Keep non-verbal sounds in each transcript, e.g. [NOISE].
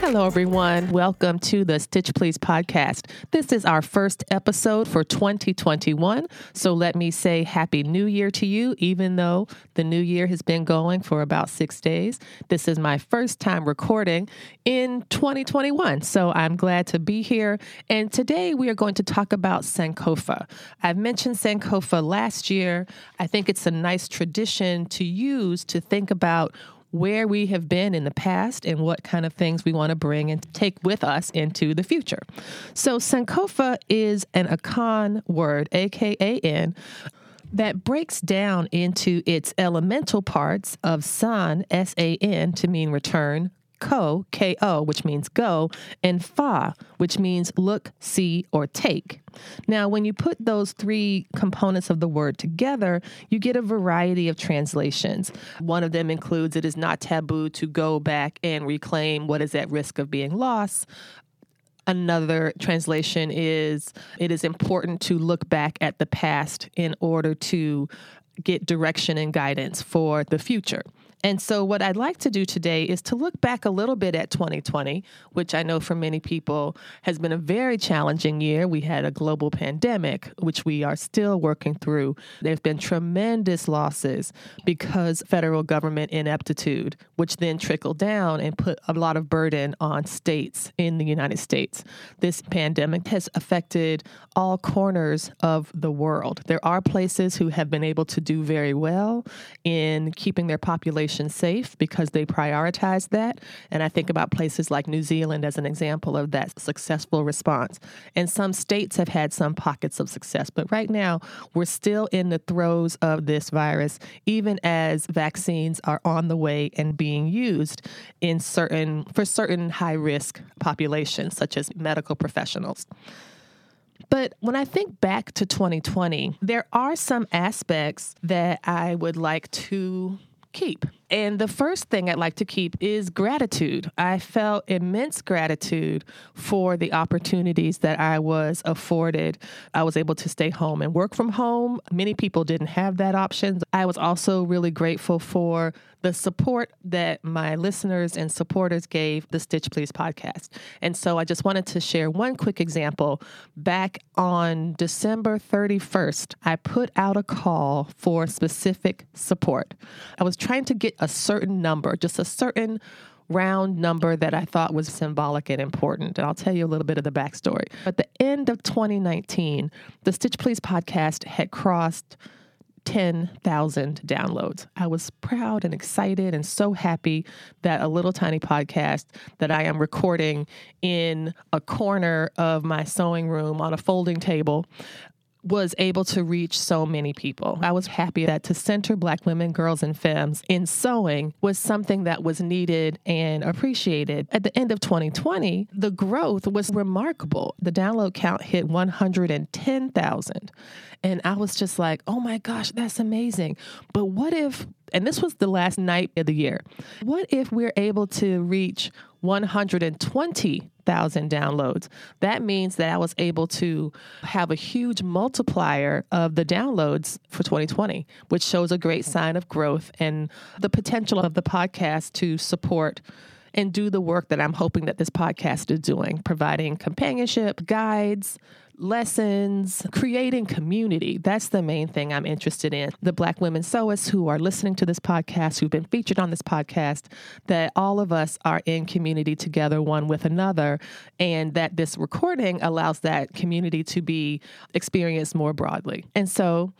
Hello, everyone. Welcome to the Stitch Please podcast. This is our first episode for 2021. So let me say Happy New Year to you, even though the new year has been going for about six days. This is my first time recording in 2021. So I'm glad to be here. And today we are going to talk about Sankofa. I've mentioned Sankofa last year. I think it's a nice tradition to use to think about where we have been in the past and what kind of things we want to bring and take with us into the future. So, Sankofa is an Akan word, A K A N that breaks down into its elemental parts of san, S A N, to mean return, ko, K O, which means go, and fa, which means look, see, or take. Now, when you put those three components of the word together, you get a variety of translations. One of them includes it is not taboo to go back and reclaim what is at risk of being lost. Another translation is it is important to look back at the past in order to get direction and guidance for the future. And so, what I'd like to do today is to look back a little bit at 2020, which I know for many people has been a very challenging year. We had a global pandemic, which we are still working through. There have been tremendous losses because federal government ineptitude, which then trickled down and put a lot of burden on states in the United States. This pandemic has affected all corners of the world. There are places who have been able to do very well in keeping their population population safe because they prioritize that. And I think about places like New Zealand as an example of that successful response. And some states have had some pockets of success, but right now we're still in the throes of this virus, even as vaccines are on the way and being used in certain for certain high risk populations, such as medical professionals. But when I think back to 2020, there are some aspects that I would like to keep. And the first thing I'd like to keep is gratitude. I felt immense gratitude for the opportunities that I was afforded. I was able to stay home and work from home. Many people didn't have that option. I was also really grateful for the support that my listeners and supporters gave the Stitch Please podcast. And so I just wanted to share one quick example. Back on December 31st, I put out a call for specific support. I was trying to get a certain number, just a certain round number that I thought was symbolic and important. And I'll tell you a little bit of the backstory. At the end of 2019, the Stitch Please podcast had crossed 10,000 downloads. I was proud and excited and so happy that a little tiny podcast that I am recording in a corner of my sewing room on a folding table was able to reach so many people. I was happy that to center Black women, girls, and femmes in sewing was something that was needed and appreciated. At the end of 2020, the growth was remarkable. The download count hit 110,000. And I was just like, oh my gosh, that's amazing. But what if, and this was the last night of the year, what if we're able to reach 120,000 downloads. That means that I was able to have a huge multiplier of the downloads for 2020, which shows a great sign of growth and the potential of the podcast to support and do the work that I'm hoping that this podcast is doing, providing companionship, guides, lessons, creating community. That's the main thing I'm interested in. The Black women sewists who are listening to this podcast, who've been featured on this podcast, that all of us are in community together, one with another, and that this recording allows that community to be experienced more broadly. And so,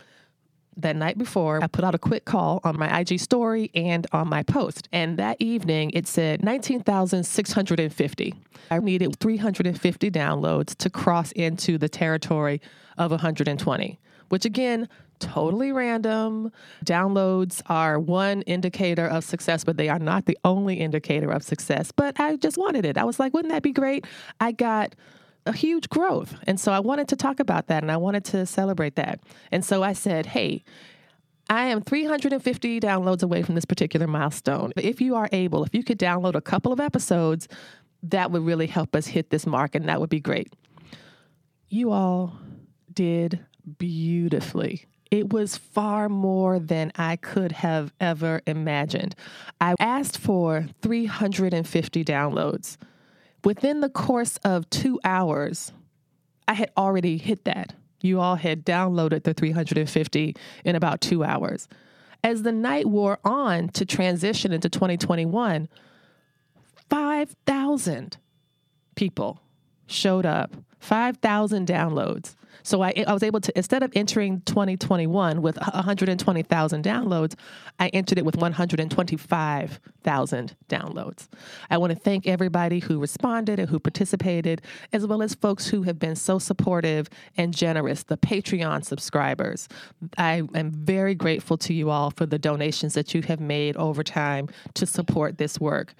that night before, I put out a quick call on my IG story and on my post. And that evening, it said 19,650. I needed 350 downloads to cross into the territory of 120, which again, totally random. Downloads are one indicator of success, but they are not the only indicator of success. But I just wanted it. I was like, wouldn't that be great? I got a huge growth. And so I wanted to talk about that and I wanted to celebrate that. And so I said, hey, I am 350 downloads away from this particular milestone. If you are able, if you could download a couple of episodes, that would really help us hit this mark, and that would be great. You all did beautifully. It was far more than I could have ever imagined. I asked for 350 downloads. Within the course of two hours, I had already hit that. You all had downloaded the 350 in about two hours. As the night wore on to transition into 2021, 5,000 people showed up, 5,000 downloads. So I, I was able to, instead of entering 2021 with 120,000 downloads, I entered it with 125,000 downloads. I want to thank everybody who responded and who participated, as well as folks who have been so supportive and generous, the Patreon subscribers. I am very grateful to you all for the donations that you have made over time to support this work.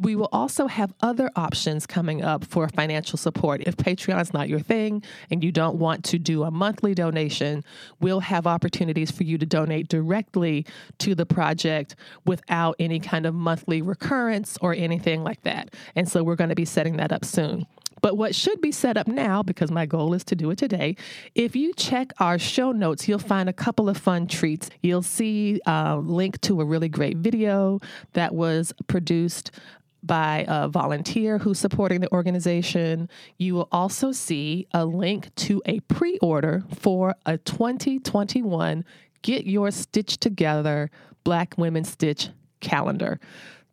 We will also have other options coming up for financial support. If Patreon's not your thing and you don't want to do a monthly donation, we'll have opportunities for you to donate directly to the project without any kind of monthly recurrence or anything like that. And so we're going to be setting that up soon. But what should be set up now, because my goal is to do it today, if you check our show notes, you'll find a couple of fun treats. You'll see a link to a really great video that was produced by a volunteer who's supporting the organization. You will also see a link to a pre order for a 2021 Get Your Stitch Together Black Women Stitch calendar.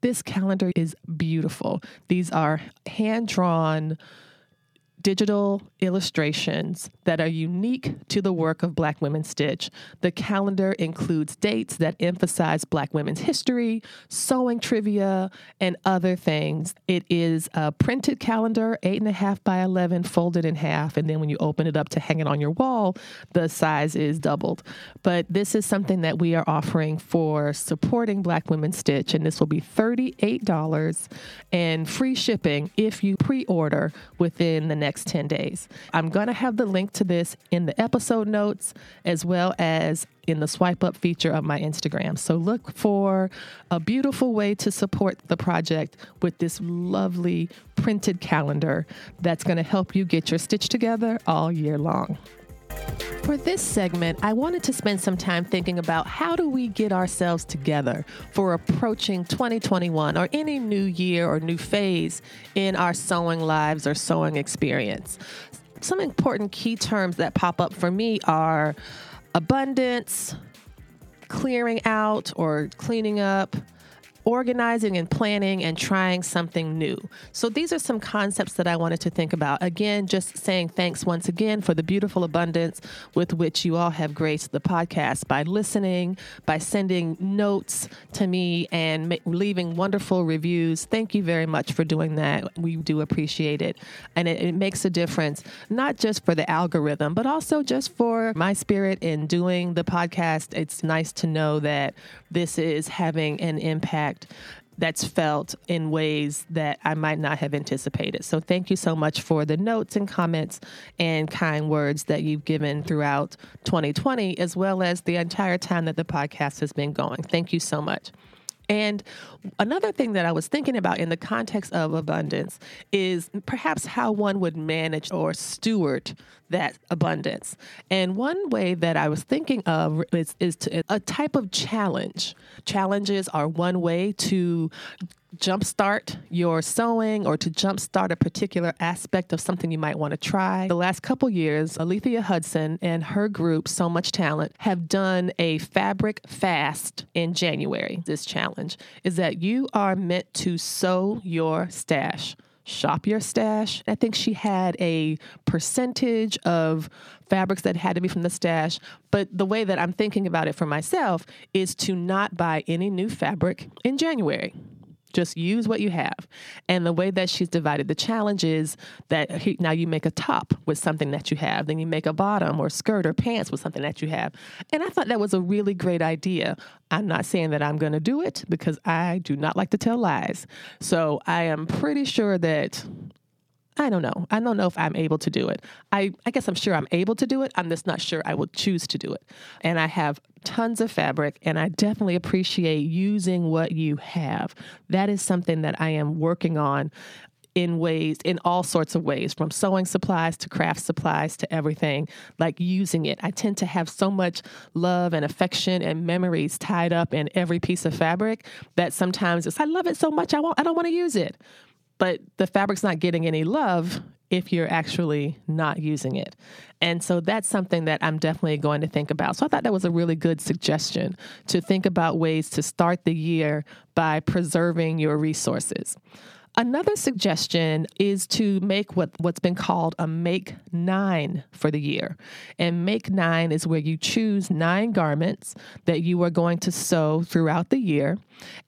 This calendar is beautiful. These are hand drawn digital illustrations that are unique to the work of Black Women Stitch. The calendar includes dates that emphasize Black women's history, sewing trivia, and other things. It is a printed calendar, eight and a half by 11, folded in half. And then when you open it up to hang it on your wall, the size is doubled. But this is something that we are offering for supporting Black Women Stitch. And this will be $38 and free shipping if you pre order within the next next 10 days. I'm going to have the link to this in the episode notes as well as in the swipe up feature of my Instagram. So look for a beautiful way to support the project with this lovely printed calendar that's going to help you get your stitch together all year long. For this segment, I wanted to spend some time thinking about how do we get ourselves together for approaching 2021 or any new year or new phase in our sewing lives or sewing experience. Some important key terms that pop up for me are abundance, clearing out or cleaning up, organizing and planning and trying something new. So these are some concepts that I wanted to think about. Again, just saying thanks once again for the beautiful abundance with which you all have graced the podcast by listening, by sending notes to me and ma- leaving wonderful reviews. Thank you very much for doing that. We do appreciate it. And it, it makes a difference, not just for the algorithm, but also just for my spirit in doing the podcast. It's nice to know that this is having an impact that's felt in ways that I might not have anticipated. So thank you so much for the notes and comments and kind words that you've given throughout 2020, as well as the entire time that the podcast has been going. Thank you so much. And another thing that I was thinking about in the context of abundance is perhaps how one would manage or steward that abundance. And one way that I was thinking of is, is to, a type of challenge. Challenges are one way to jumpstart your sewing or to jumpstart a particular aspect of something you might want to try. The last couple years, Alethea Hudson and her group, Sew Much Talent, have done a fabric fast in January. This challenge is that you are meant to sew your stash shop your stash. I think she had a percentage of fabrics that had to be from the stash. But the way that I'm thinking about it for myself is to not buy any new fabric in January. Just use what you have. And the way that she's divided the challenge is that he, now you make a top with something that you have, then you make a bottom or skirt or pants with something that you have. And I thought that was a really great idea. I'm not saying that I'm going to do it because I do not like to tell lies. So I am pretty sure that I don't know. I don't know if I'm able to do it. I, I guess I'm sure I'm able to do it. I'm just not sure I will choose to do it. And I have tons of fabric, and I definitely appreciate using what you have. That is something that I am working on in ways, in all sorts of ways, from sewing supplies to craft supplies to everything, like using it. I tend to have so much love and affection and memories tied up in every piece of fabric that sometimes it's, I love it so much, I, won't, I don't want to use it. But the fabric's not getting any love if you're actually not using it. And so that's something that I'm definitely going to think about. So I thought that was a really good suggestion to think about ways to start the year by preserving your resources. Another suggestion is to make what, what's been called a make nine for the year. And make nine is where you choose nine garments that you are going to sew throughout the year.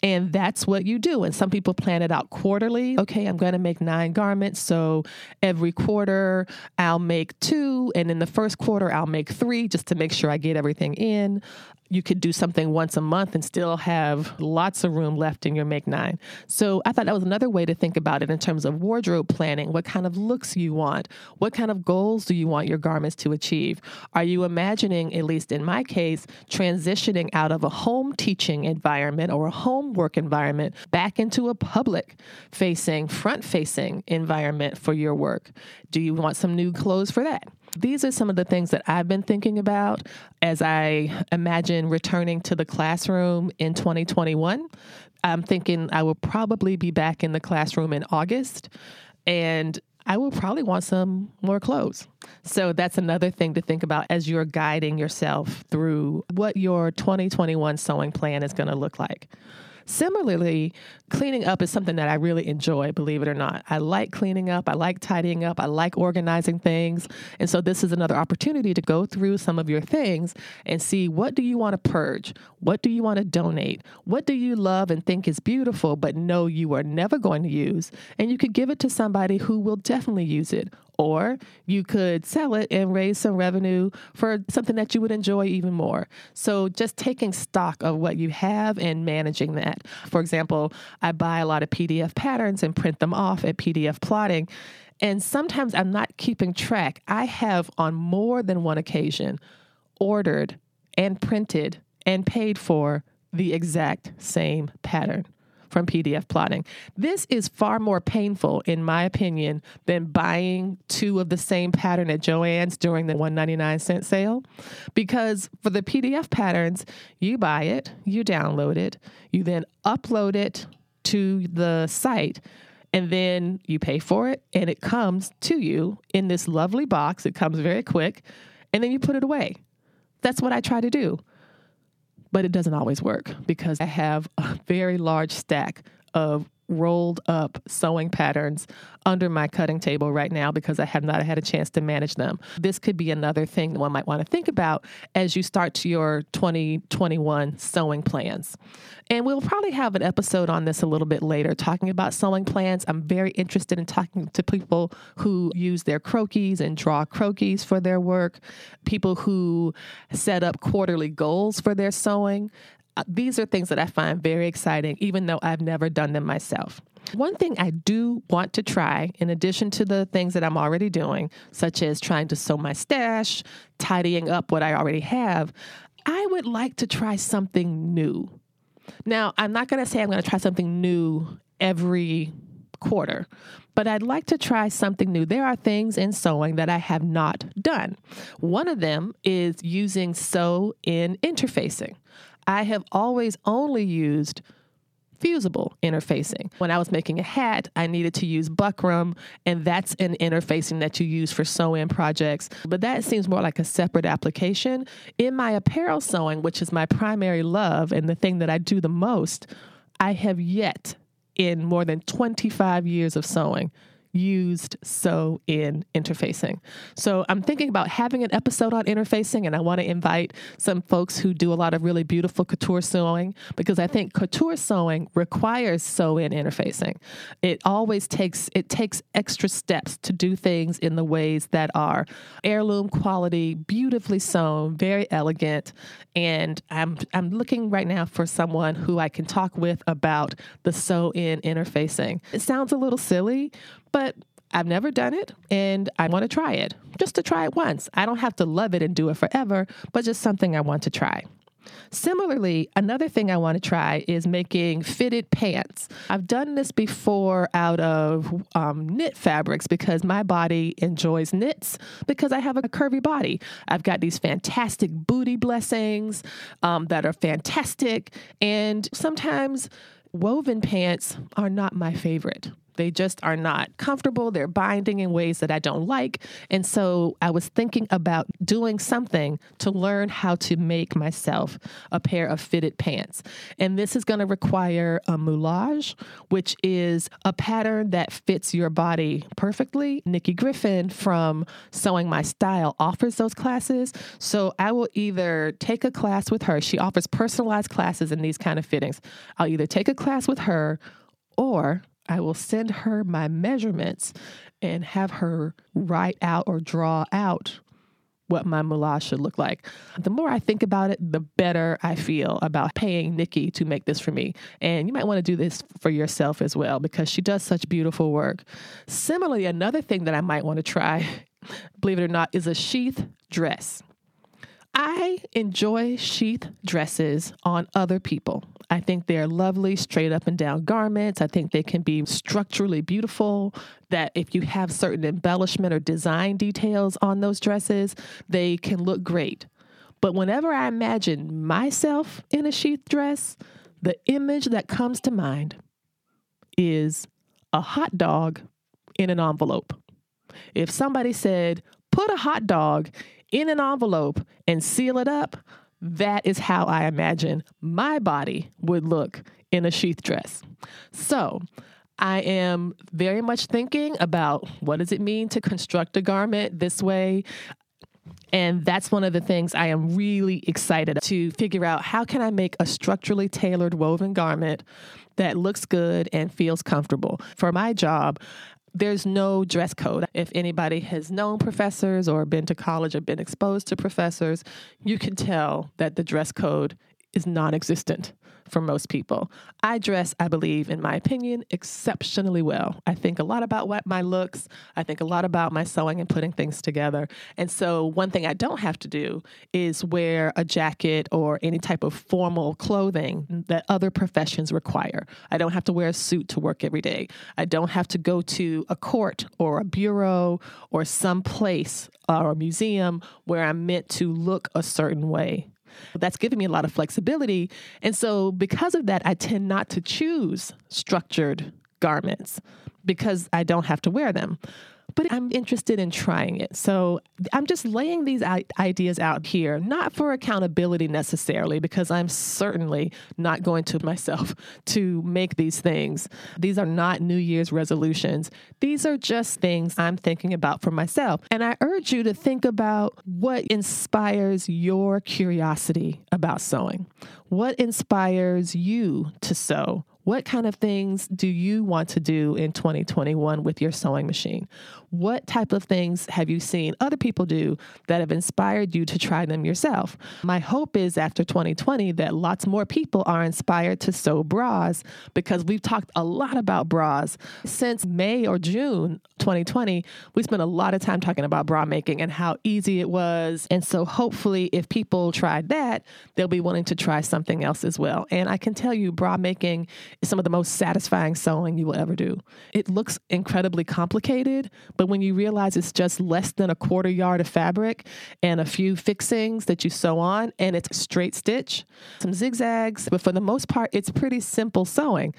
And that's what you do. And some people plan it out quarterly. Okay, I'm going to make nine garments. So every quarter, I'll make two. And in the first quarter, I'll make three just to make sure I get everything in you could do something once a month and still have lots of room left in your make nine. So I thought that was another way to think about it in terms of wardrobe planning. What kind of looks you want? What kind of goals do you want your garments to achieve? Are you imagining, at least in my case, transitioning out of a home teaching environment or a home work environment back into a public facing, front facing environment for your work? Do you want some new clothes for that? These are some of the things that I've been thinking about as I imagine returning to the classroom in 2021. I'm thinking I will probably be back in the classroom in August and I will probably want some more clothes. So that's another thing to think about as you're guiding yourself through what your 2021 sewing plan is going to look like. Similarly, cleaning up is something that I really enjoy, believe it or not. I like cleaning up, I like tidying up, I like organizing things. And so this is another opportunity to go through some of your things and see what do you want to purge? What do you want to donate? What do you love and think is beautiful but know you are never going to use? And you could give it to somebody who will definitely use it or you could sell it and raise some revenue for something that you would enjoy even more. So, just taking stock of what you have and managing that. For example, I buy a lot of PDF patterns and print them off at PDF plotting. And sometimes I'm not keeping track. I have on more than one occasion ordered and printed and paid for the exact same pattern from PDF plotting. This is far more painful, in my opinion, than buying two of the same pattern at Joann's during the 199 cent sale. Because for the PDF patterns, you buy it, you download it, you then upload it to the site and then you pay for it and it comes to you in this lovely box. It comes very quick and then you put it away. That's what I try to do but it doesn't always work because I have a [LAUGHS] very large stack of rolled up sewing patterns under my cutting table right now because I have not had a chance to manage them. This could be another thing that one might want to think about as you start to your 2021 sewing plans. And we'll probably have an episode on this a little bit later talking about sewing plans. I'm very interested in talking to people who use their croquis and draw croquis for their work, people who set up quarterly goals for their sewing. These are things that I find very exciting, even though I've never done them myself. One thing I do want to try, in addition to the things that I'm already doing, such as trying to sew my stash, tidying up what I already have, I would like to try something new. Now, I'm not going to say I'm going to try something new every quarter, but I'd like to try something new. There are things in sewing that I have not done. One of them is using sew in interfacing. I have always only used fusible interfacing. When I was making a hat, I needed to use buckram, and that's an interfacing that you use for sew in projects. But that seems more like a separate application. In my apparel sewing, which is my primary love and the thing that I do the most, I have yet in more than 25 years of sewing used sew in interfacing. So I'm thinking about having an episode on interfacing, and I want to invite some folks who do a lot of really beautiful couture sewing because I think couture sewing requires sew in interfacing. It always takes it takes extra steps to do things in the ways that are heirloom quality, beautifully sewn, very elegant, and I'm I'm looking right now for someone who I can talk with about the sew in interfacing. It sounds a little silly, but I've never done it and I want to try it just to try it once. I don't have to love it and do it forever, but just something I want to try. Similarly, another thing I want to try is making fitted pants. I've done this before out of um, knit fabrics because my body enjoys knits because I have a curvy body. I've got these fantastic booty blessings um, that are fantastic, and sometimes woven pants are not my favorite. They just are not comfortable. They're binding in ways that I don't like. And so I was thinking about doing something to learn how to make myself a pair of fitted pants. And this is going to require a moulage, which is a pattern that fits your body perfectly. Nikki Griffin from Sewing My Style offers those classes. So I will either take a class with her. She offers personalized classes in these kind of fittings. I'll either take a class with her or I will send her my measurements and have her write out or draw out what my moulage should look like. The more I think about it, the better I feel about paying Nikki to make this for me. And you might want to do this for yourself as well because she does such beautiful work. Similarly, another thing that I might want to try, [LAUGHS] believe it or not, is a sheath dress. I enjoy sheath dresses on other people. I think they're lovely, straight up and down garments. I think they can be structurally beautiful. That if you have certain embellishment or design details on those dresses, they can look great. But whenever I imagine myself in a sheath dress, the image that comes to mind is a hot dog in an envelope. If somebody said, put a hot dog in an envelope and seal it up, that is how I imagine my body would look in a sheath dress. So, I am very much thinking about what does it mean to construct a garment this way? And that's one of the things I am really excited to figure out how can I make a structurally tailored woven garment that looks good and feels comfortable. For my job, there's no dress code. If anybody has known professors or been to college or been exposed to professors, you can tell that the dress code is non existent for most people. I dress, I believe, in my opinion, exceptionally well. I think a lot about what my looks, I think a lot about my sewing and putting things together. And so, one thing I don't have to do is wear a jacket or any type of formal clothing that other professions require. I don't have to wear a suit to work every day. I don't have to go to a court or a bureau or some place or a museum where I'm meant to look a certain way. That's given me a lot of flexibility. And so, because of that, I tend not to choose structured garments because I don't have to wear them but I'm interested in trying it. So I'm just laying these ideas out here, not for accountability necessarily, because I'm certainly not going to myself [LAUGHS] to make these things. These are not New Year's resolutions. These are just things I'm thinking about for myself. And I urge you to think about what inspires your curiosity about sewing. What inspires you to sew? What kind of things do you want to do in 2021 with your sewing machine? What type of things have you seen other people do that have inspired you to try them yourself? My hope is after 2020 that lots more people are inspired to sew bras because we've talked a lot about bras since May or June 2020. We spent a lot of time talking about bra making and how easy it was. And so hopefully, if people tried that, they'll be wanting to try something else as well. And I can tell you, bra making is some of the most satisfying sewing you will ever do. It looks incredibly complicated, but when you realize it's just less than a quarter yard of fabric and a few fixings that you sew on, and it's straight stitch, some zigzags, but for the most part, it's pretty simple sewing.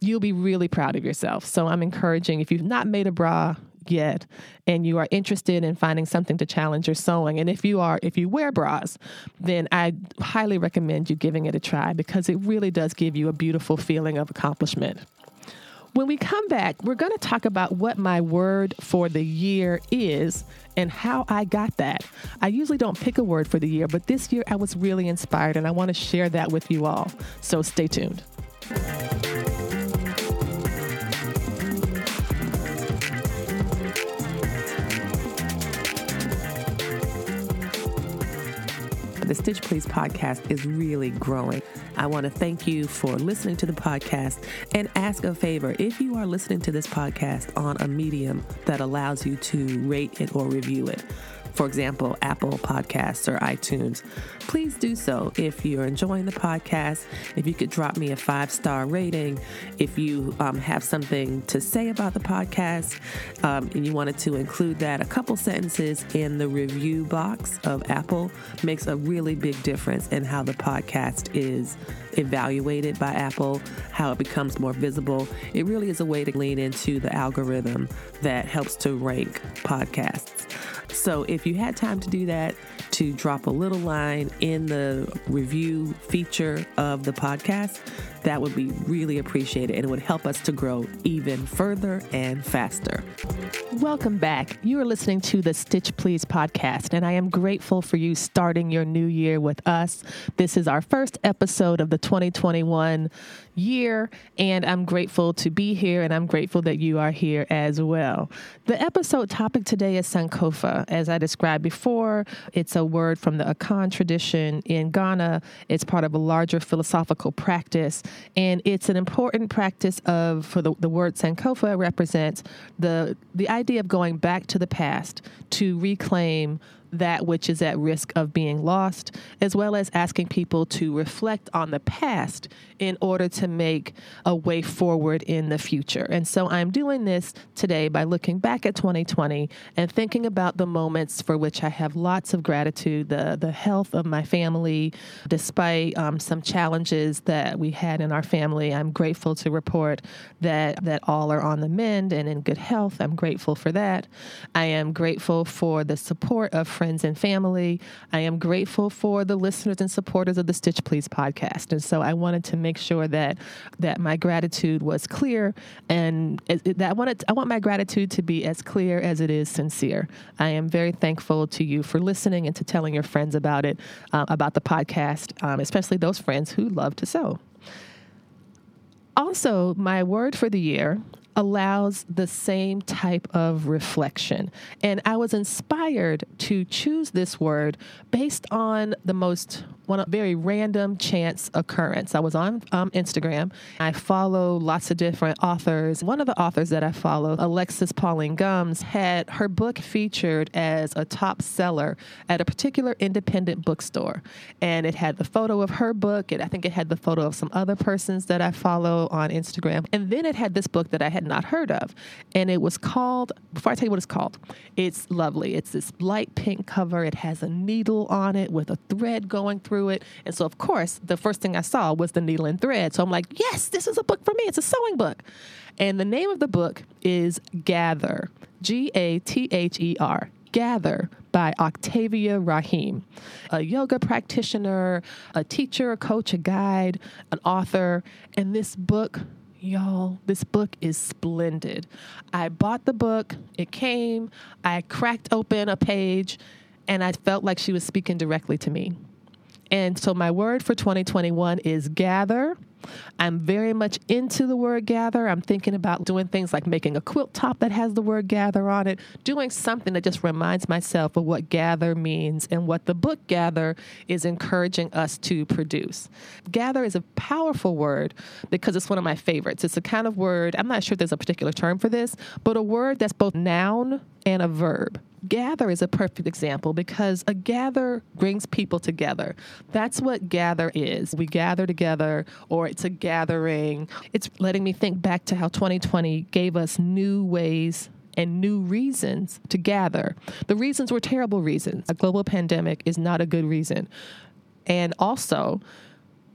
You'll be really proud of yourself. So I'm encouraging if you've not made a bra, yet and you are interested in finding something to challenge your sewing and if you are if you wear bras then i highly recommend you giving it a try because it really does give you a beautiful feeling of accomplishment when we come back, we're going to talk about what my word for the year is and how I got that. I usually don't pick a word for the year, but this year I was really inspired and I want to share that with you all. So stay tuned. But the Stitch Please podcast is really growing. I want to thank you for listening to the podcast and ask a favor. If you are listening to this podcast on a medium that allows you to rate it or review it, for example, Apple Podcasts or iTunes, please do so. If you're enjoying the podcast, if you could drop me a five star rating, if you um, have something to say about the podcast um, and you wanted to include that, a couple sentences in the review box of Apple makes a really big difference in how the podcast is evaluated by Apple, how it becomes more visible. It really is a way to lean into the algorithm that helps to rank podcasts. So if you had time to do that, to drop a little line in the review feature of the podcast, that would be really appreciated and it would help us to grow even further and faster. Welcome back. You are listening to the Stitch Please podcast, and I am grateful for you starting your new year with us. This is our first episode of the 2021 year, and I'm grateful to be here, and I'm grateful that you are here as well. The episode topic today is Sankofa. As I described before, it's a word from the Akan tradition in Ghana. It's part of a larger philosophical practice, and it's an important practice of, for the, the word Sankofa represents the, the idea of going back to the past to reclaim that which is at risk of being lost, as well as asking people to reflect on the past in order to make a way forward in the future. And so I'm doing this today by looking back at 2020 and thinking about the moments for which I have lots of gratitude the, the health of my family, despite um, some challenges that we had in our family. I'm grateful to report that, that all are on the mend and in good health. I'm grateful for that. I am grateful for the support of friends and family. I am grateful for the listeners and supporters of the Stitch Please podcast. And so I wanted to make sure that that my gratitude was clear and that I wanted I want my gratitude to be as clear as it is sincere. I am very thankful to you for listening and to telling your friends about it, uh, about the podcast, um, especially those friends who love to sew. Also, my word for the year allows the same type of reflection. And I was inspired to choose this word based on the most one a very random chance occurrence. I was on um, Instagram. I follow lots of different authors. One of the authors that I follow, Alexis Pauline Gumbs, had her book featured as a top seller at a particular independent bookstore, and it had the photo of her book. And I think it had the photo of some other persons that I follow on Instagram, and then it had this book that I had not heard of, and it was called. Before I tell you what it's called, it's lovely. It's this light pink cover. It has a needle on it with a thread going through through it. And so, of course, the first thing I saw was the needle and thread. So I'm like, yes, this is a book for me. It's a sewing book. And the name of the book is Gather, G A T H E R. Gather by Octavia Raheem, a yoga practitioner, a teacher, a coach, a guide, an author. And this book y'all, this book is splendid. I bought the book, it came, I cracked open a page, and I felt like she was speaking directly to me. And so my word for 2021 is gather. I'm very much into the word gather. I'm thinking about doing things like making a quilt top that has the word gather on it, doing something that just reminds myself of what gather means and what the book gather is encouraging us to produce. Gather is a powerful word because it's one of my favorites. It's a kind of word, I'm not sure there's a particular term for this, but a word that's both noun and a verb gather is a perfect example because a gather brings people together. That's what gather is. We gather together, or it's a gathering. It's letting me think back to how 2020 gave us new ways and new reasons to gather. The reasons were terrible reasons. A global pandemic is not a good reason. And also,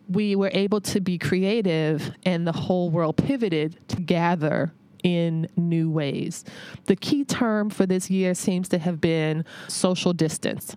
we were able to be creative, and the whole world pivoted to gather in new ways. The key term for this year seems to have been social distance.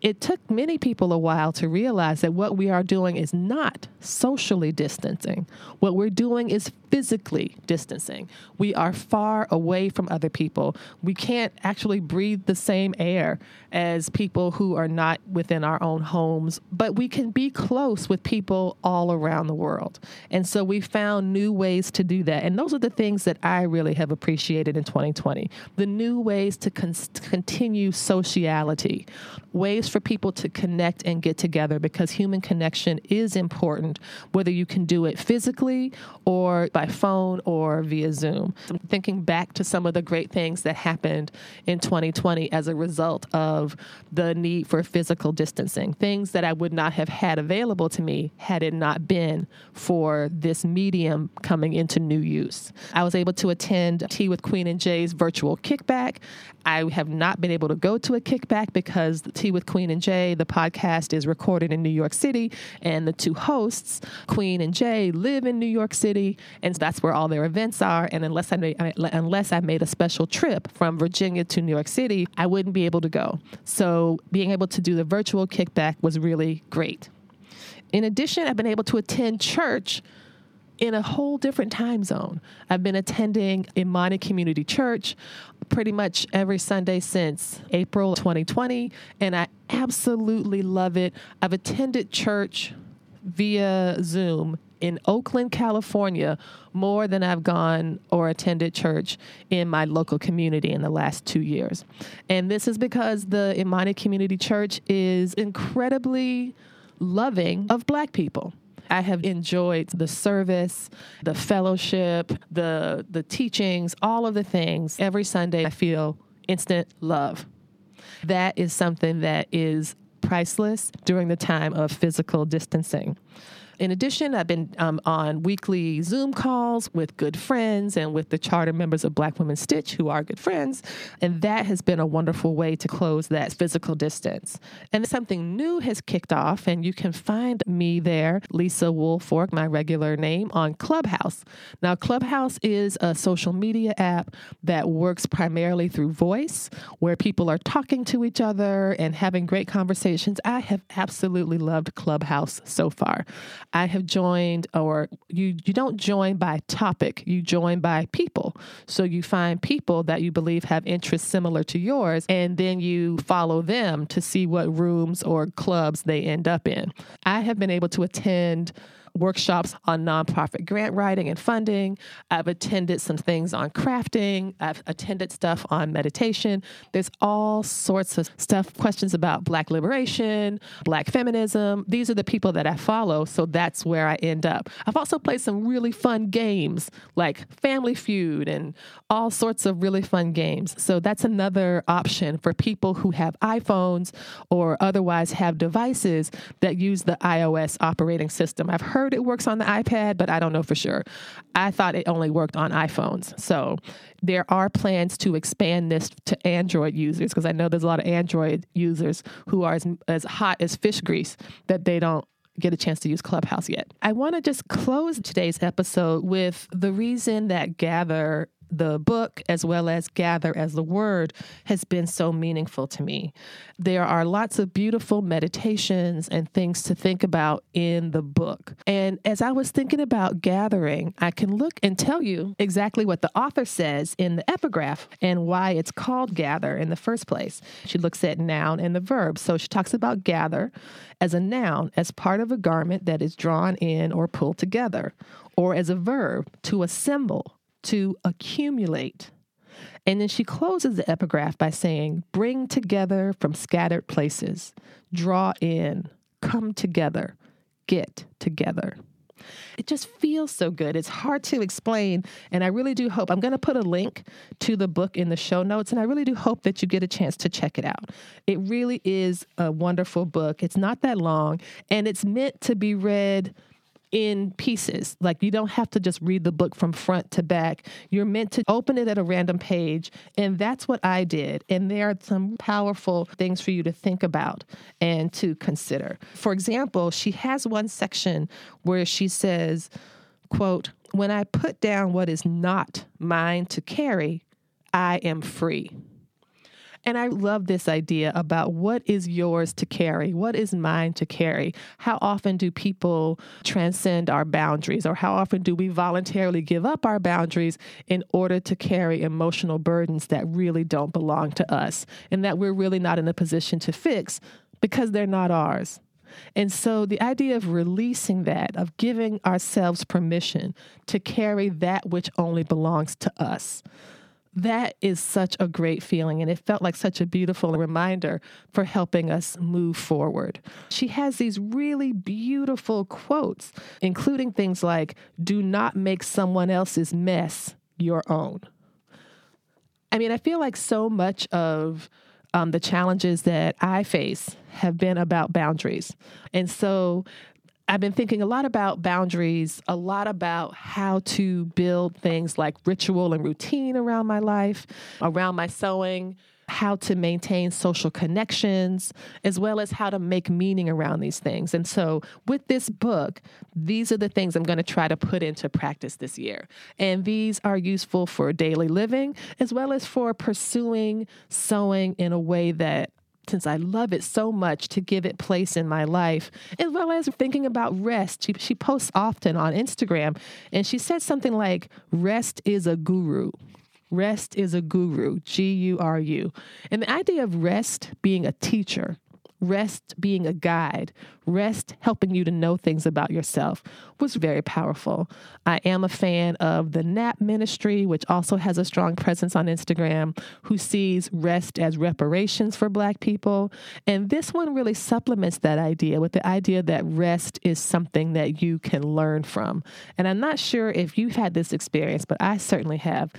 It took many people a while to realize that what we are doing is not socially distancing. What we're doing is physically distancing. We are far away from other people. We can't actually breathe the same air as people who are not within our own homes, but we can be close with people all around the world. And so we found new ways to do that. And those are the things that I really have appreciated in 2020 the new ways to con- continue sociality, ways for people to connect and get together because human connection is important, whether you can do it physically or by phone or via Zoom. I'm thinking back to some of the great things that happened in 2020 as a result of the need for physical distancing, things that I would not have had available to me had it not been for this medium coming into new use. I was able to attend Tea with Queen and Jay's virtual kickback. I have not been able to go to a kickback because Tea with Queen and Jay, the podcast, is recorded in New York City, and the two hosts, Queen and Jay, live in New York City, and that's where all their events are. And unless I made, unless I made a special trip from Virginia to New York City, I wouldn't be able to go. So being able to do the virtual kickback was really great. In addition, I've been able to attend church in a whole different time zone. I've been attending Imani Community Church pretty much every Sunday since April 2020, and I absolutely love it. I've attended church via Zoom in Oakland, California, more than I've gone or attended church in my local community in the last two years. And this is because the Imani Community Church is incredibly loving of Black people. I have enjoyed the service, the fellowship, the the teachings, all of the things. Every Sunday I feel instant love. That is something that is priceless during the time of physical distancing. In addition, I've been um, on weekly Zoom calls with good friends and with the charter members of Black Women Stitch, who are good friends. And that has been a wonderful way to close that physical distance. And something new has kicked off, and you can find me there, Lisa Woolfork, my regular name, on Clubhouse. Now, Clubhouse is a social media app that works primarily through voice, where people are talking to each other and having great conversations. I have absolutely loved Clubhouse so far. I have joined, or you, you don't join by topic, you join by people. So you find people that you believe have interests similar to yours, and then you follow them to see what rooms or clubs they end up in. I have been able to attend workshops on nonprofit grant writing and funding. I've attended some things on crafting. I've attended stuff on meditation. There's all sorts of stuff, questions about Black liberation, Black feminism. These are the people that I follow, so that's where I end up. I've also played some really fun games like Family Feud and all sorts of really fun games. So that's another option for people who have iPhones or otherwise have devices that use the iOS operating system. I've heard heard it works on the iPad, but I don't know for sure. I thought it only worked on iPhones. So there are plans to expand this to Android users because I know there's a lot of Android users who are as, as hot as fish grease that they don't get a chance to use Clubhouse yet. I want to just close today's episode with the reason that Gather the book as well as gather as the word has been so meaningful to me. There are lots of beautiful meditations and things to think about in the book. And as I was thinking about gathering, I can look and tell you exactly what the author says in the epigraph and why it's called gather in the first place. She looks at noun and the verb. So she talks about gather as a noun, as part of a garment that is drawn in or pulled together, or as a verb, to assemble to accumulate. And then she closes the epigraph by saying, Bring together from scattered places, draw in, come together, get together. It just feels so good. It's hard to explain. And I really do hope, I'm going to put a link to the book in the show notes. And I really do hope that you get a chance to check it out. It really is a wonderful book. It's not that long, and it's meant to be read in pieces. Like you don't have to just read the book from front to back. You're meant to open it at a random page. And that's what I did. And there are some powerful things for you to think about and to consider. For example, she has one section where she says, quote, when I put down what is not mine to carry, I am free. And I love this idea about what is yours to carry? What is mine to carry? How often do people transcend our boundaries, or how often do we voluntarily give up our boundaries in order to carry emotional burdens that really don't belong to us and that we're really not in a position to fix because they're not ours? And so the idea of releasing that, of giving ourselves permission to carry that which only belongs to us, that is such a great feeling. And it felt like such a beautiful reminder for helping us move forward. She has these really beautiful quotes, including things like, do not make someone else's mess your own. I mean, I feel like so much of um, the challenges that I face have been about boundaries. And so I've been thinking a lot about boundaries, a lot about how to build things like ritual and routine around my life, around my sewing, how to maintain social connections, as well as how to make meaning around these things. And so, with this book, these are the things I'm going to try to put into practice this year. And these are useful for daily living, as well as for pursuing sewing in a way that since I love it so much to give it place in my life, as well as thinking about rest. She, she posts often on Instagram, and she said something like, Rest is a guru. Rest is a guru, G U R U. And the idea of rest being a teacher rest being a guide, rest helping you to know things about yourself was very powerful. I am a fan of the NAP ministry, which also has a strong presence on Instagram, who sees rest as reparations for Black people. And this one really supplements that idea with the idea that rest is something that you can learn from. And I'm not sure if you've had this experience, but I certainly have.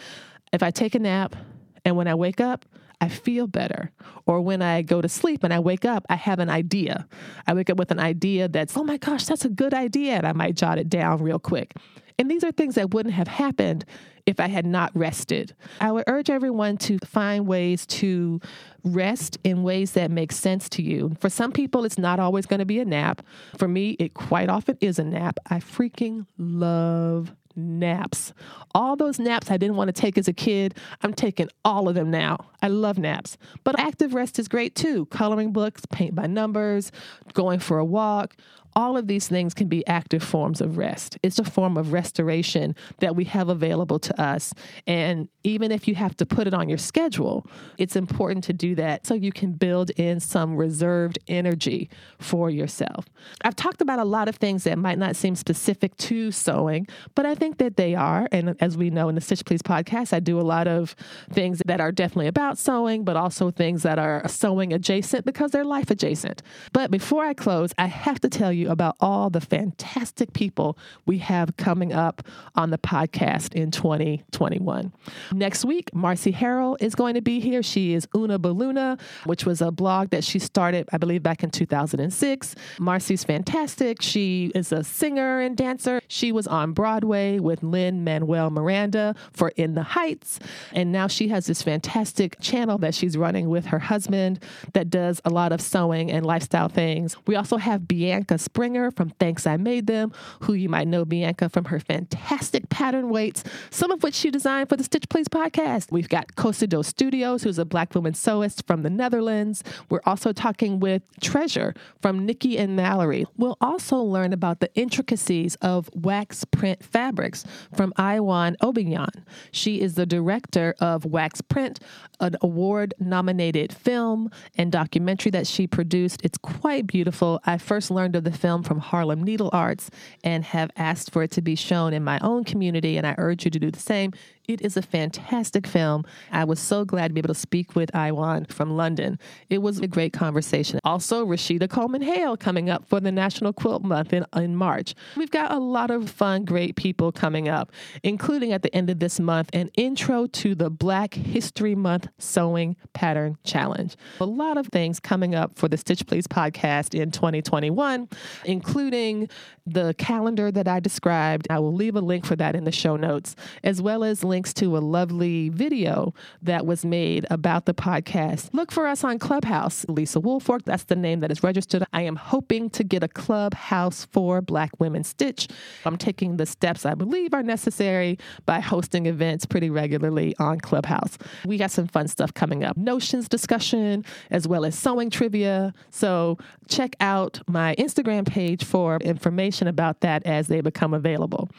If I take a nap and when I wake up, I feel better. Or when I go to sleep and I wake up, I have an idea. I wake up with an idea that's, oh my gosh, that's a good idea. And I might jot it down real quick. And these are things that wouldn't have happened if I had not rested. I would urge everyone to find ways to rest in ways that make sense to you. For some people, it's not always going to be a nap. For me, it quite often is a nap. I freaking love naps. All those naps I didn't want to take as a kid, I'm taking all of them now. I love naps. But active rest is great too. Coloring books, paint by numbers, going for a walk, all of these things can be active forms of rest. It's a form of restoration that we have available to us. And even if you have to put it on your schedule, it's important to do that so you can build in some reserved energy for yourself. I've talked about a lot of things that might not seem specific to sewing, but I think that they are. And as we know in the Stitch Please podcast, I do a lot of things that are definitely about sewing, but also things that are sewing adjacent because they're life adjacent. But before I close, I have to tell you you about all the fantastic people we have coming up on the podcast in 2021. Next week, Marcy Harriell is going to be here. She is Oonaballoona, which was a blog that she started, I believe, back in 2006. Marcy's fantastic. She is a singer and dancer. She was on Broadway with Lin-Manuel Miranda for In the Heights. And now she has this fantastic channel that she's running with her husband that does a lot of sewing and lifestyle things. We also have Bianca Springer from Thanks I Made Them, who you might know Bianca from her fantastic pattern weights, some of which she designed for the Stitch Please podcast. We've got Cosido Studios, who's a black woman sewist from the Netherlands. We're also talking with Treasure from Nikki and Mallory. We'll also learn about the intricacies of wax print fabrics from Aiwan Obinyan. She is the director of Wax Print, an award nominated film and documentary that she produced. It's quite beautiful. I first learned of the film from Harlem Needle Arts and have asked for it to be shown in my own community, and I urge you to do the same. It is a fantastic film. I was so glad to be able to speak with Aiwan from London. It was a great conversation. Also, Rashida Coleman Hale coming up for the National Quilt Month in, in March. We've got a lot of fun, great people coming up, including at the end of this month an intro to the Black History Month Sewing Pattern Challenge. A lot of things coming up for the Stitch Please podcast in 2021, including the calendar that I described. I will leave a link for that in the show notes, as well as links to a lovely video that was made about the podcast. Look for us on Clubhouse. Lisa Woolfork, that's the name that is registered. I am hoping to get a clubhouse for Black Women Stitch. I'm taking the steps I believe are necessary by hosting events pretty regularly on Clubhouse. We got some fun stuff coming up notions discussion, as well as sewing trivia. So check out my Instagram page for information about that as they become available.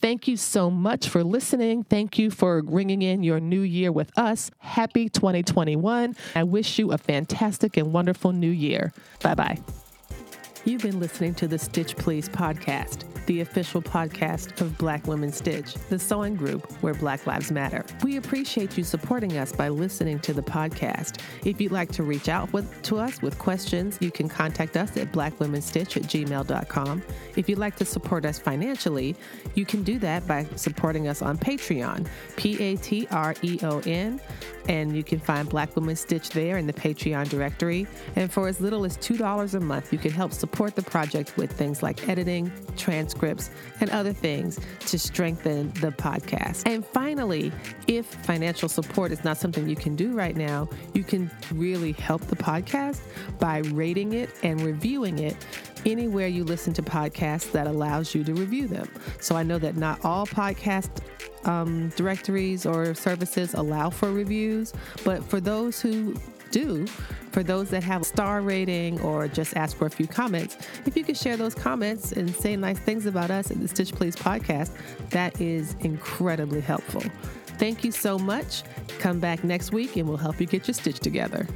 Thank you so much for listening. Thank you for ringing in your new year with us. Happy 2021. I wish you a fantastic and wonderful new year. Bye bye. You've been listening to the Stitch Please podcast. the official podcast of Black Women Stitch, the sewing group where Black Lives Matter. We appreciate you supporting us by listening to the podcast. If you'd like to reach out with, to us with questions, you can contact us at blackwomenstitch at gmail.com. If you'd like to support us financially, you can do that by supporting us on Patreon, P A T R E O N, and you can find Black Women Stitch there in the Patreon directory. And for as little as $2 a month, you can help support the project with things like editing, transcripts, and other things to strengthen the podcast. And finally, if financial support is not something you can do right now, you can really help the podcast by rating it and reviewing it anywhere you listen to podcasts that allows you to review them. So I know that not all podcast um, directories or services allow for reviews, but for those who do, for those that have a star rating or just ask for a few comments, if you could share those comments and say nice things about us at the Stitch Please podcast, that is incredibly helpful. Thank you so much. Come back next week and we'll help you get your stitch together.